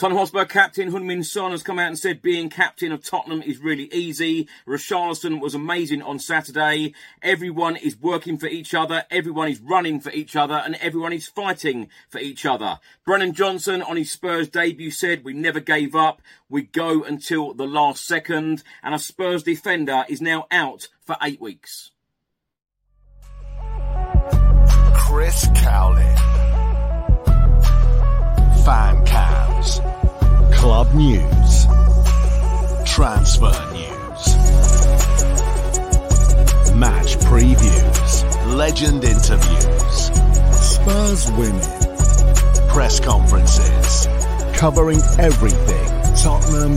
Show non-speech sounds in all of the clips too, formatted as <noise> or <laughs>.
Tottenham Hotspur captain Heung-min Son has come out and said being captain of Tottenham is really easy. Richarlison was amazing on Saturday. Everyone is working for each other, everyone is running for each other, and everyone is fighting for each other. Brennan Johnson on his Spurs debut said, We never gave up, we go until the last second, and a Spurs defender is now out for eight weeks. Chris Cowlin. Fan cams. Club news. Transfer news. Match previews. Legend interviews. Spurs women. Press conferences. Covering everything Tottenham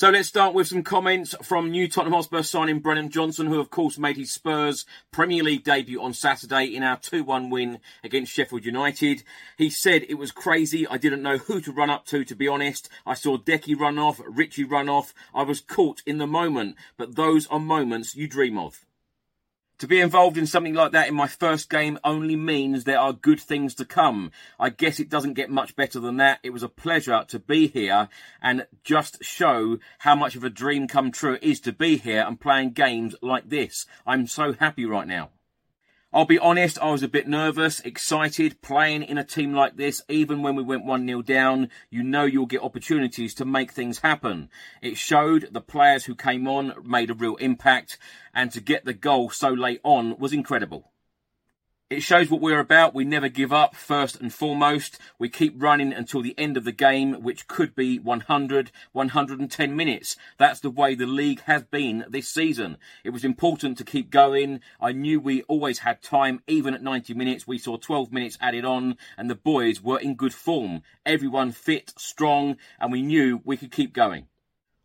So let's start with some comments from new Tottenham Hotspur signing Brennan Johnson, who of course made his Spurs Premier League debut on Saturday in our 2-1 win against Sheffield United. He said it was crazy. I didn't know who to run up to, to be honest. I saw Decky run off, Richie run off. I was caught in the moment, but those are moments you dream of. To be involved in something like that in my first game only means there are good things to come. I guess it doesn't get much better than that. It was a pleasure to be here and just show how much of a dream come true it is to be here and playing games like this. I'm so happy right now. I'll be honest, I was a bit nervous, excited, playing in a team like this, even when we went 1 0 down. You know you'll get opportunities to make things happen. It showed the players who came on made a real impact, and to get the goal so late on was incredible. It shows what we're about. We never give up, first and foremost. We keep running until the end of the game, which could be 100, 110 minutes. That's the way the league has been this season. It was important to keep going. I knew we always had time, even at 90 minutes. We saw 12 minutes added on, and the boys were in good form. Everyone fit, strong, and we knew we could keep going.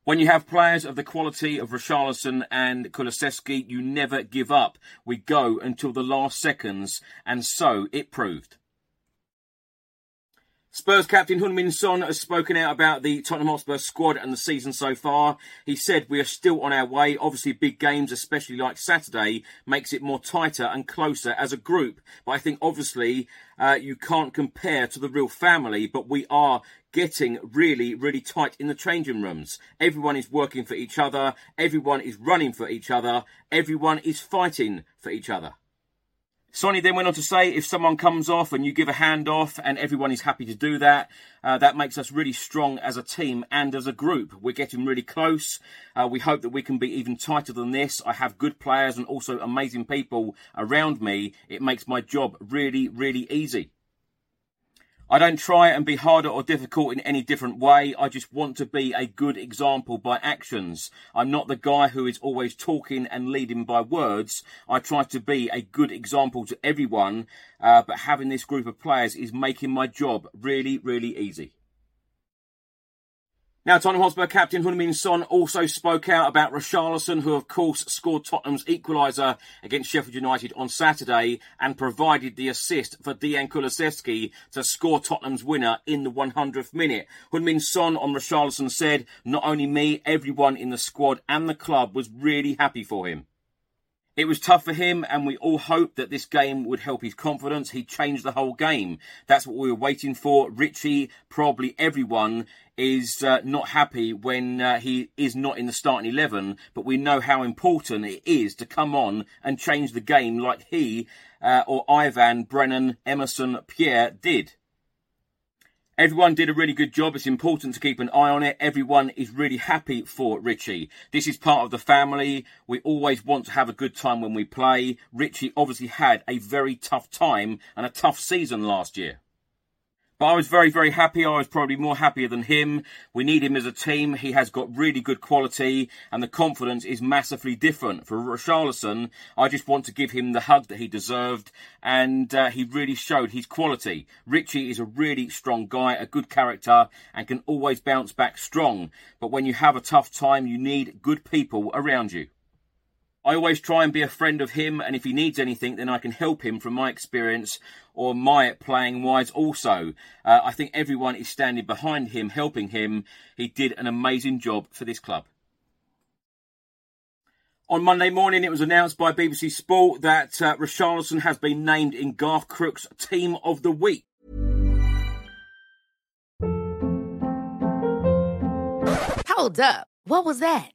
When you have players of the quality of Richarlison and Kulusevski, you never give up. We go until the last seconds, and so it proved. Spurs captain Heung-min Son has spoken out about the Tottenham Hotspur squad and the season so far. He said we are still on our way. Obviously, big games, especially like Saturday, makes it more tighter and closer as a group. But I think obviously uh, you can't compare to the real family. But we are getting really, really tight in the changing rooms. Everyone is working for each other. Everyone is running for each other. Everyone is fighting for each other. Sonny then went on to say, if someone comes off and you give a hand off and everyone is happy to do that, uh, that makes us really strong as a team and as a group. We're getting really close. Uh, we hope that we can be even tighter than this. I have good players and also amazing people around me. It makes my job really, really easy. I don't try and be harder or difficult in any different way. I just want to be a good example by actions. I'm not the guy who is always talking and leading by words. I try to be a good example to everyone, uh, but having this group of players is making my job really, really easy. Now, Tottenham Hotspur captain Heung-min Son also spoke out about Richarlison, who of course scored Tottenham's equaliser against Sheffield United on Saturday and provided the assist for Dejan Kulusevski to score Tottenham's winner in the 100th minute. Heung-min Son on Richarlison said, not only me, everyone in the squad and the club was really happy for him. It was tough for him, and we all hoped that this game would help his confidence. He changed the whole game. That's what we were waiting for. Richie, probably everyone, is uh, not happy when uh, he is not in the starting 11, but we know how important it is to come on and change the game like he uh, or Ivan, Brennan, Emerson, Pierre did. Everyone did a really good job. It's important to keep an eye on it. Everyone is really happy for Richie. This is part of the family. We always want to have a good time when we play. Richie obviously had a very tough time and a tough season last year. But I was very, very happy. I was probably more happier than him. We need him as a team. He has got really good quality and the confidence is massively different. For Richarlison, I just want to give him the hug that he deserved and uh, he really showed his quality. Richie is a really strong guy, a good character and can always bounce back strong. But when you have a tough time, you need good people around you. I always try and be a friend of him, and if he needs anything, then I can help him from my experience or my playing wise also. Uh, I think everyone is standing behind him, helping him. He did an amazing job for this club. On Monday morning, it was announced by BBC Sport that uh, Richarlison has been named in Garth Crooks' Team of the Week. Hold up. What was that?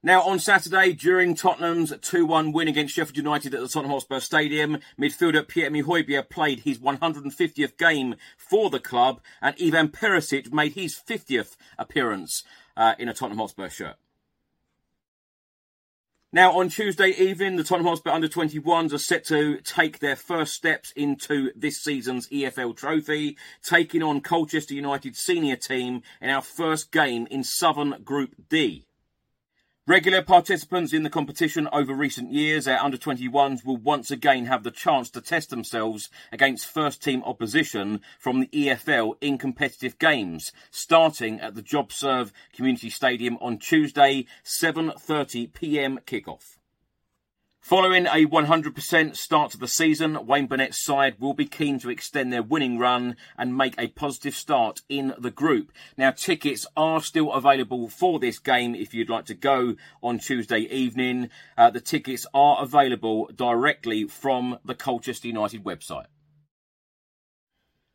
Now, on Saturday, during Tottenham's 2 1 win against Sheffield United at the Tottenham Hotspur Stadium, midfielder Pierre-Emile played his 150th game for the club, and Ivan Perisic made his 50th appearance uh, in a Tottenham Hotspur shirt. Now, on Tuesday evening, the Tottenham Hotspur under 21s are set to take their first steps into this season's EFL trophy, taking on Colchester United senior team in our first game in Southern Group D. Regular participants in the competition over recent years, our under 21s will once again have the chance to test themselves against first team opposition from the EFL in competitive games, starting at the JobServe Community Stadium on Tuesday, 7:30 p.m. kickoff. Following a 100% start to the season, Wayne Burnett's side will be keen to extend their winning run and make a positive start in the group. Now, tickets are still available for this game if you'd like to go on Tuesday evening. Uh, the tickets are available directly from the Colchester United website.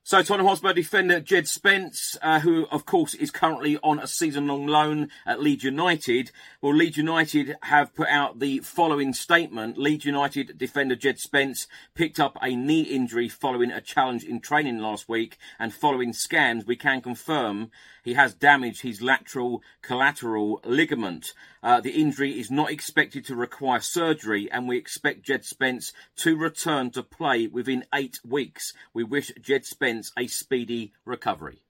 So Tottenham Hotspur defender Jed Spence, uh, who of course is currently on a season-long loan at Leeds United, well, Leeds United have put out the following statement. Leeds United defender Jed Spence picked up a knee injury following a challenge in training last week, and following scans, we can confirm he has damaged his lateral collateral ligament. Uh, the injury is not expected to require surgery, and we expect Jed Spence to return to play within eight weeks. We wish Jed Spence a speedy recovery.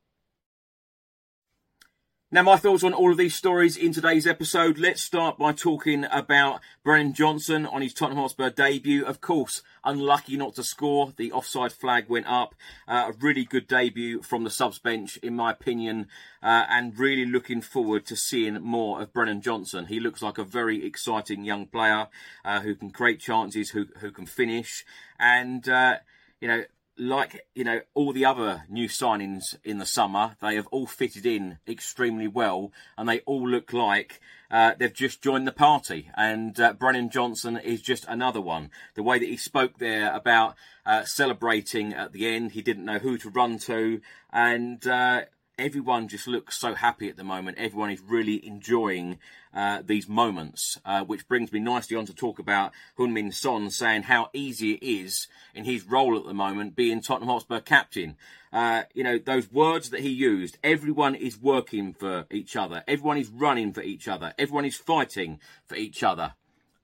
Now, my thoughts on all of these stories in today's episode. Let's start by talking about Brennan Johnson on his Tottenham Hotspur debut. Of course, unlucky not to score. The offside flag went up. Uh, a really good debut from the subs bench, in my opinion, uh, and really looking forward to seeing more of Brennan Johnson. He looks like a very exciting young player uh, who can create chances, who who can finish, and uh, you know like you know all the other new signings in the summer, they have all fitted in extremely well, and they all look like uh, they've just joined the party. And uh, Brennan Johnson is just another one. The way that he spoke there about uh, celebrating at the end, he didn't know who to run to, and uh, everyone just looks so happy at the moment. Everyone is really enjoying uh, these moments, uh, which brings me nicely on to talk about Heung-min Son saying how easy it is in his role at the moment being Tottenham Hotspur captain. Uh, you know, those words that he used, everyone is working for each other. Everyone is running for each other. Everyone is fighting for each other.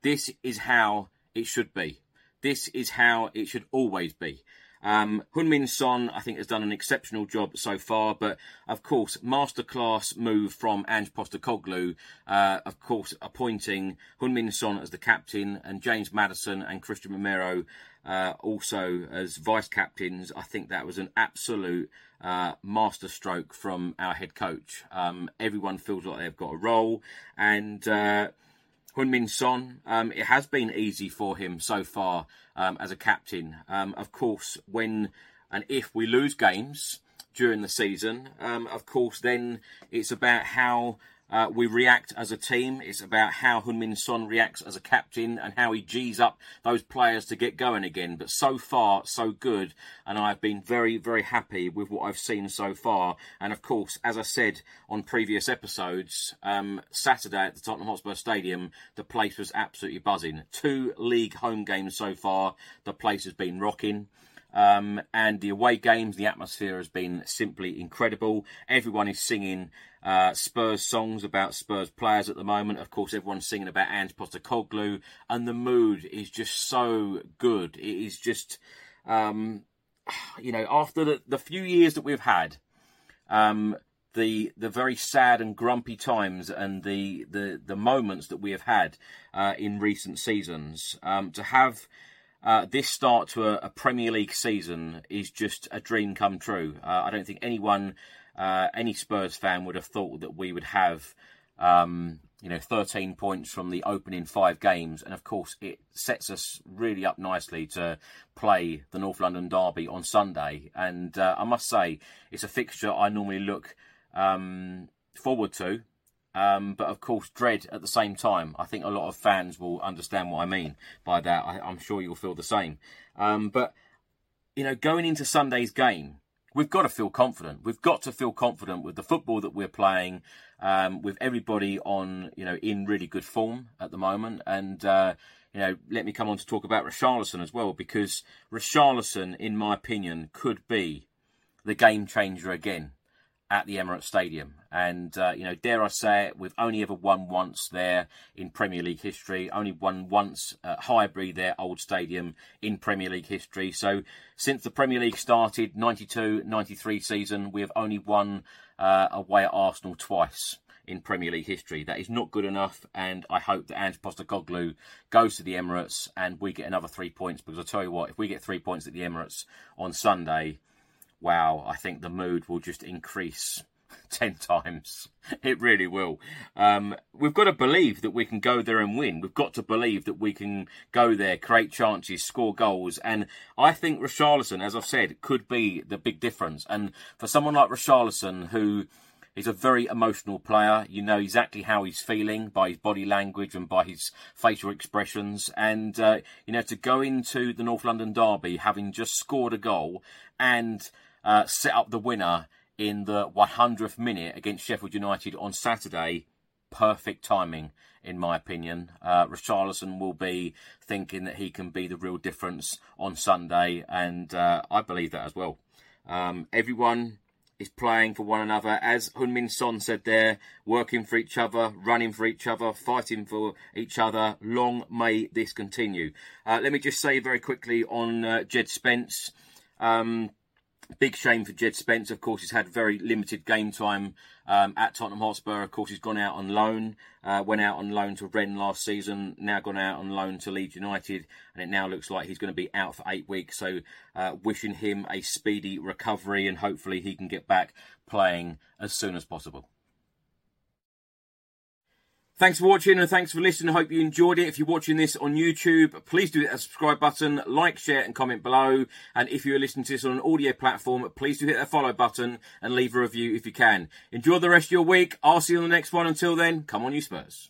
This is how it should be. This is how it should always be. Um, Heung-min Son, I think, has done an exceptional job so far, but of course, masterclass move from Ange Postecoglou, uh, of course, appointing Heung-min Son as the captain and James Maddison and Cristian Romero uh, also as vice captains. I think that was an absolute uh, masterstroke from our head coach. Um, everyone feels like they've got a role, and Heung-min Son, um, it has been easy for him so far um, as a captain. Um, of course, when and if we lose games during the season, um, of course, then it's about how uh, we react as a team. It's about how Heung-min Son reacts as a captain and how he G's up those players to get going again. But so far, so good. And I've been very, very happy with what I've seen so far. And of course, as I said on previous episodes, um, Saturday at the Tottenham Hotspur Stadium, the place was absolutely buzzing. Two league home games so far. The place has been rocking. Um, and the away games, the atmosphere has been simply incredible. Everyone is singing uh, Spurs songs about Spurs players at the moment. Of course, everyone's singing about Ange Postecoglou, and the mood is just so good. It is just, um, you know, after the, the few years that we've had, um, the the very sad and grumpy times and the the, the moments that we have had uh, in recent seasons, um, to have uh, this start to a, a, Premier League season is just a dream come true. Uh, I don't think anyone, uh, any Spurs fan would have thought that we would have, um, you know, 13 points from the opening five games. And of course, it sets us really up nicely to play the North London Derby on Sunday. And uh, I must say, it's a fixture I normally look um, forward to um, but of course, dread at the same time. I think a lot of fans will understand what I mean by that. I, am sure you'll feel the same. Um, but, you know, going into Sunday's game, we've got to feel confident. We've got to feel confident with the football that we're playing, um, with everybody on, you know, in really good form at the moment. And, uh, you know, let me come on to talk about Richarlison as well, because Richarlison, in my opinion, could be the game changer again at the Emirates Stadium. And, uh, you know, dare I say it, we've only ever won once there in Premier League history, only won once at Highbury, their old stadium, in Premier League history. So since the Premier League started, 92 93 season, we have only won uh, away at Arsenal twice. In Premier League history, that is not good enough, and I hope that Ange Postecoglou goes to the Emirates and we get another three points. Because I tell you what, if we get three points at the Emirates on Sunday, wow, I think the mood will just increase <laughs> 10 times. It really will. Um, we've got to believe that we can go there and win. We've got to believe that we can go there, create chances, score goals. And I think Richarlison, as I've said, could be the big difference. And for someone like Richarlison, who is a very emotional player, you know exactly how he's feeling by his body language and by his facial expressions. And, uh, you know, to go into the North London Derby having just scored a goal and uh, set up the winner in the 100th minute against Sheffield United on Saturday. Perfect timing, in my opinion. Uh, Richarlison will be thinking that he can be the real difference on Sunday, and uh, I believe that as well. Um, everyone is playing for one another, as Heung-min Son said there, working for each other, running for each other, fighting for each other. Long may this continue. Uh, let me just say very quickly on uh, Jed Spence. Um, Big shame for Jed Spence. Of course, he's had very limited game time um, at Tottenham Hotspur. Of course, he's gone out on loan. Uh, went out on loan to Rennes last season. Now gone out on loan to Leeds United, and it now looks like he's going to be out for eight weeks. So, uh, wishing him a speedy recovery, and hopefully he can get back playing as soon as possible. Thanks for watching and thanks for listening. I hope you enjoyed it. If you're watching this on YouTube, please do hit that subscribe button, like, share, and comment below. And if you're listening to this on an audio platform, please do hit that follow button and leave a review if you can. Enjoy the rest of your week. I'll see you on the next one. Until then, come on, you Spurs.